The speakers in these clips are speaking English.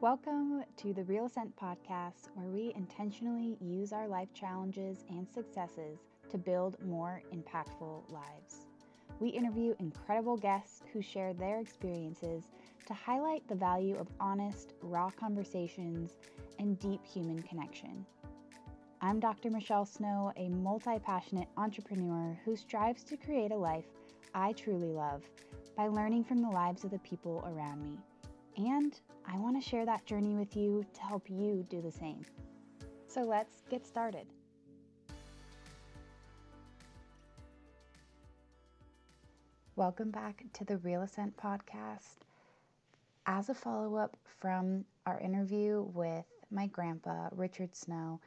Welcome to the Real Ascent podcast, where we intentionally use our life challenges and successes to build more impactful lives. We interview incredible guests who share their experiences to highlight the value of honest, raw conversations and deep human connection. I'm Dr. Michelle Snow, a multi passionate entrepreneur who strives to create a life I truly love by learning from the lives of the people around me. And I want to share that journey with you to help you do the same. So let's get started. Welcome back to the Real Ascent podcast. As a follow up from our interview with my grandpa, Richard Snow,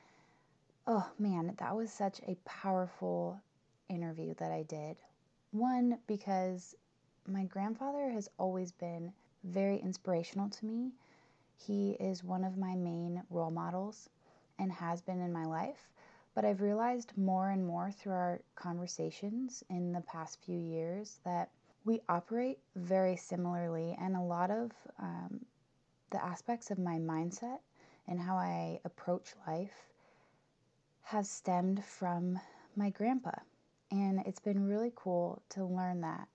oh man, that was such a powerful interview that I did. One, because my grandfather has always been very inspirational to me. He is one of my main role models and has been in my life. But I've realized more and more through our conversations in the past few years that we operate very similarly, and a lot of um, the aspects of my mindset and how I approach life has stemmed from my grandpa. And it's been really cool to learn that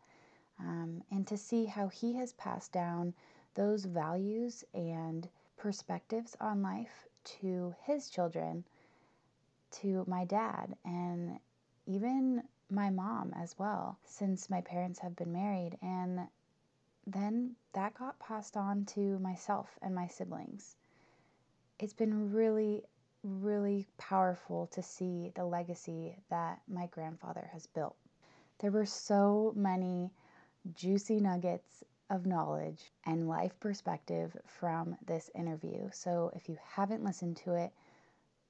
um, and to see how he has passed down those values and perspectives on life to his children, to my dad, and even my mom as well, since my parents have been married. And then that got passed on to myself and my siblings. It's been really, really powerful to see the legacy that my grandfather has built. There were so many juicy nuggets of knowledge and life perspective from this interview. So if you haven't listened to it,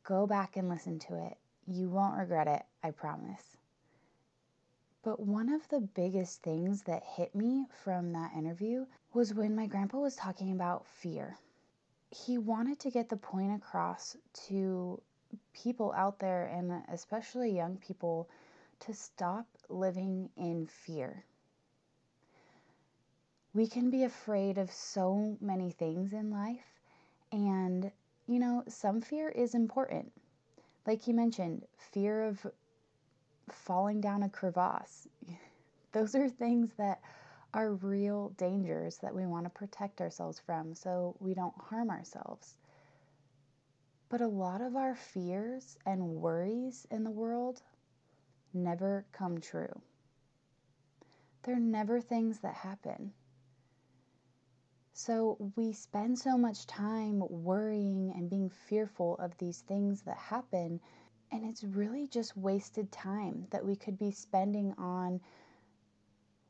go back and listen to it. You won't regret it, I promise. But one of the biggest things that hit me from that interview was when my grandpa was talking about fear. He wanted to get the point across to people out there, and especially young people, to stop living in fear we can be afraid of so many things in life. And, you know, some fear is important. Like you mentioned, fear of falling down a crevasse. Those are things that are real dangers that we want to protect ourselves from so we don't harm ourselves. But a lot of our fears and worries in the world never come true. They're never things that happen. So we spend so much time worrying and being fearful of these things that happen, and it's really just wasted time that we could be spending on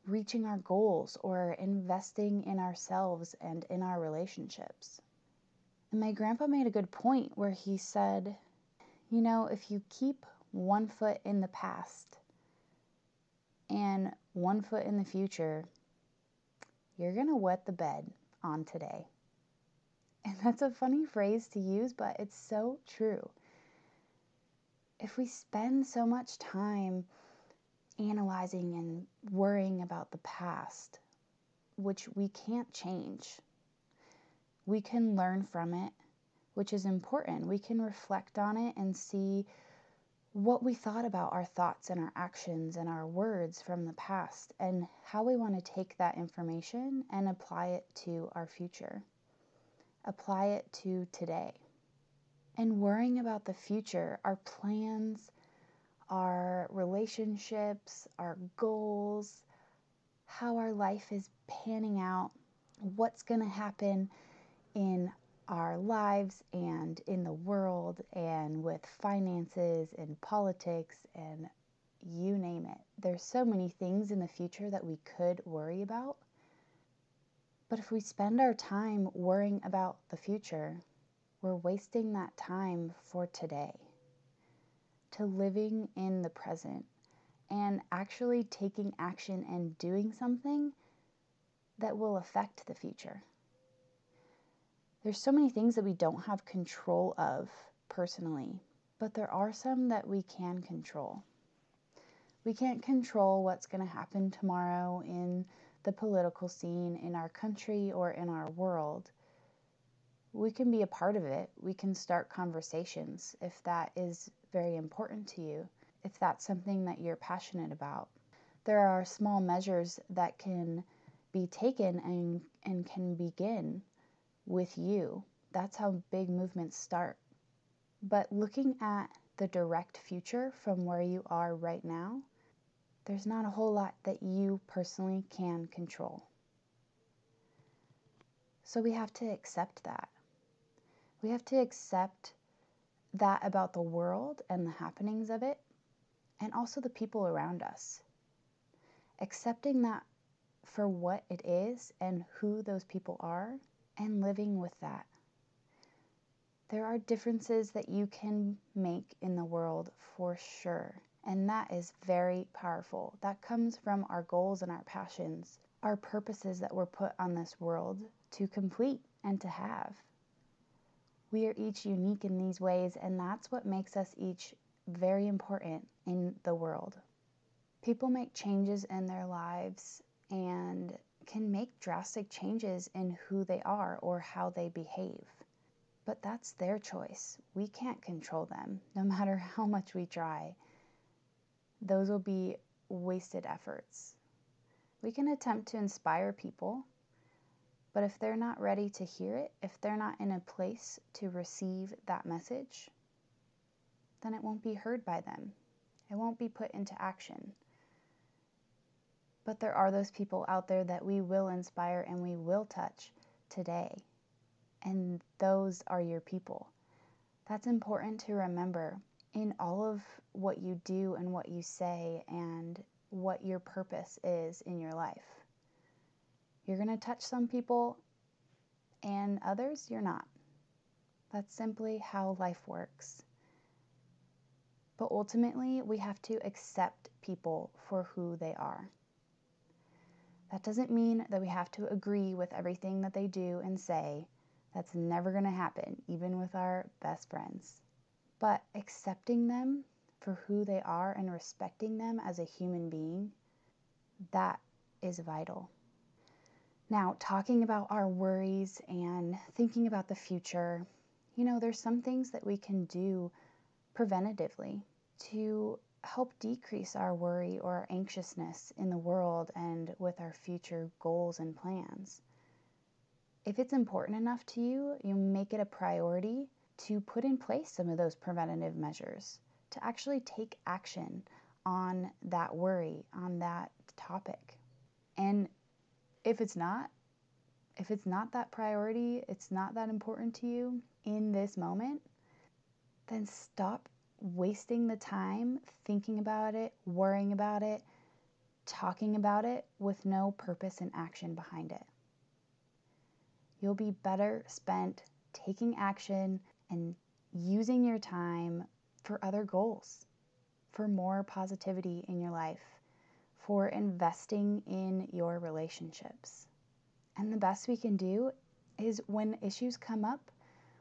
reaching our goals or investing in ourselves and in our relationships. And my grandpa made a good point where he said, you know, if you keep one foot in the past and one foot in the future, you're going to wet the bed on today. And that's a funny phrase to use, but it's so true. If we spend so much time analyzing and worrying about the past, which we can't change, we can learn from it, which is important. We can reflect on it and see what we thought about our thoughts and our actions and our words from the past and how we want to take that information and apply it to our future. Apply it to today. And worrying about the future, our plans, our relationships, our goals, how our life is panning out, what's going to happen in our lives and in the world and with finances and politics and you name it. There's so many things in the future that we could worry about. But if we spend our time worrying about the future, we're wasting that time for today, to living in the present and actually taking action and doing something that will affect the future there's so many things that we don't have control of personally, but there are some that we can control. We can't control what's going to happen tomorrow in the political scene in our country or in our world. we can be a part of it. We can start conversations if that is very important to you, if that's something that you're passionate about. There are small measures that can be taken and, and can begin with you. That's how big movements start. But looking at the direct future from where you are right now, there's not a whole lot that you personally can control. So we have to accept that. We have to accept that about the world and the happenings of it, and also the people around us. Accepting that for what it is and who those people are, and living with that. There are differences that you can make in the world for sure, and that is very powerful. That comes from our goals and our passions, our purposes that were put on this world to complete and to have. We are each unique in these ways, and that's what makes us each very important in the world. People make changes in their lives and can make drastic changes in who they are or how they behave. But that's their choice. We can't control them, no matter how much we try. Those will be wasted efforts. We can attempt to inspire people but if they're not ready to hear it, if they're not in a place to receive that message, then it won't be heard by them. It won't be put into action. But there are those people out there that we will inspire and we will touch today. And those are your people. That's important to remember in all of what you do and what you say and what your purpose is in your life. You're going to touch some people and others you're not. That's simply how life works. But ultimately, we have to accept people for who they are. That doesn't mean that we have to agree with everything that they do and say. That's never going to happen, even with our best friends. But accepting them for who they are and respecting them as a human being, that is vital. Now, talking about our worries and thinking about the future, you know, there's some things that we can do preventatively to help decrease our worry or anxiousness in the world and with our future goals and plans. If it's important enough to you, you make it a priority to put in place some of those preventative measures, to actually take action on that worry, on that topic. And if it's not, if it's not that priority, it's not that important to you in this moment, then stop wasting the time thinking about it, worrying about it, talking about it with no purpose and action behind it. You'll be better spent taking action and using your time for other goals, for more positivity in your life, for investing in your relationships. And the best we can do is when issues come up,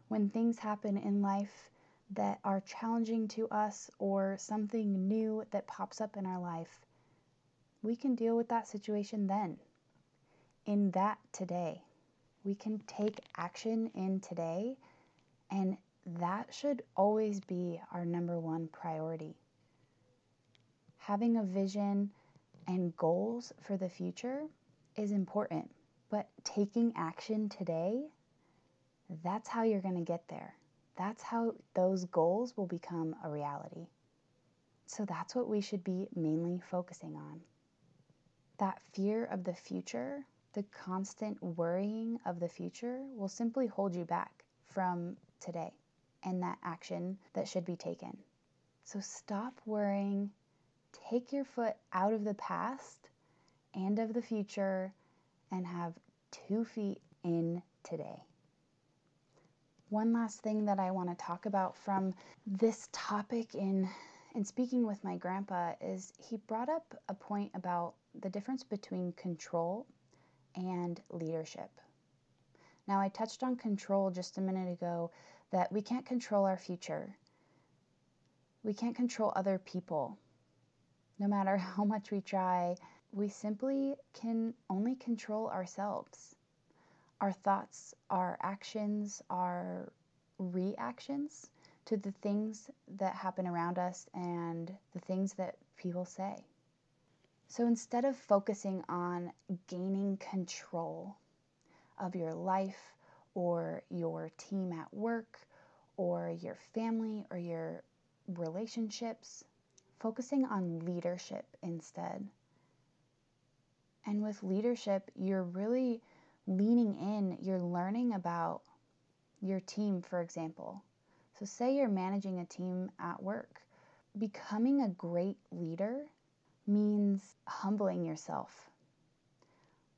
when things happen in life that are challenging to us or something new that pops up in our life, we can deal with that situation then, in that today. We can take action in today, and that should always be our number one priority. Having a vision and goals for the future is important, but taking action today, that's how you're going to get there. That's how those goals will become a reality. So that's what we should be mainly focusing on. That fear of the future, the constant worrying of the future, will simply hold you back from today and that action that should be taken. So stop worrying take your foot out of the past and of the future and have two feet in today. One last thing that I want to talk about from this topic in in speaking with my grandpa is he brought up a point about the difference between control and leadership. Now, I touched on control just a minute ago that we can't control our future. We can't control other people. No matter how much we try, we simply can only control ourselves. Our thoughts, our actions, our reactions to the things that happen around us and the things that people say. So instead of focusing on gaining control of your life or your team at work or your family or your relationships, focusing on leadership instead. And with leadership, you're really leaning in, you're learning about your team, for example. So, say you're managing a team at work. Becoming a great leader means humbling yourself,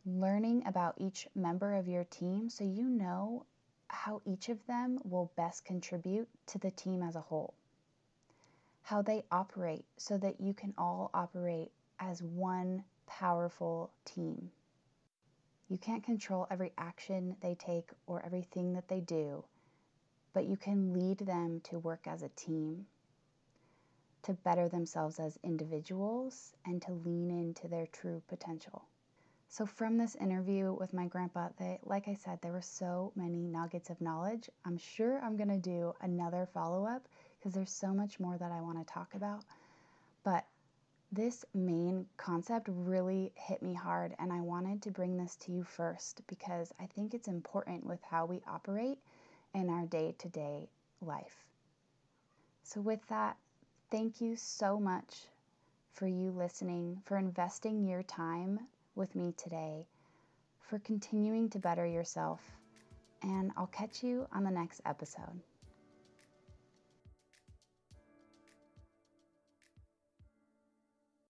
learning about each member of your team so you know how each of them will best contribute to the team as a whole, how they operate so that you can all operate as one powerful team. You can't control every action they take or everything that they do, but you can lead them to work as a team to better themselves as individuals and to lean into their true potential. So, from this interview with my grandpa, they, like I said, there were so many nuggets of knowledge. I'm sure I'm going to do another follow up because there's so much more that I want to talk about. But this main concept really hit me hard, and I wanted to bring this to you first because I think it's important with how we operate in our day to day life. So, with that, Thank you so much for you listening, for investing your time with me today, for continuing to better yourself, and I'll catch you on the next episode.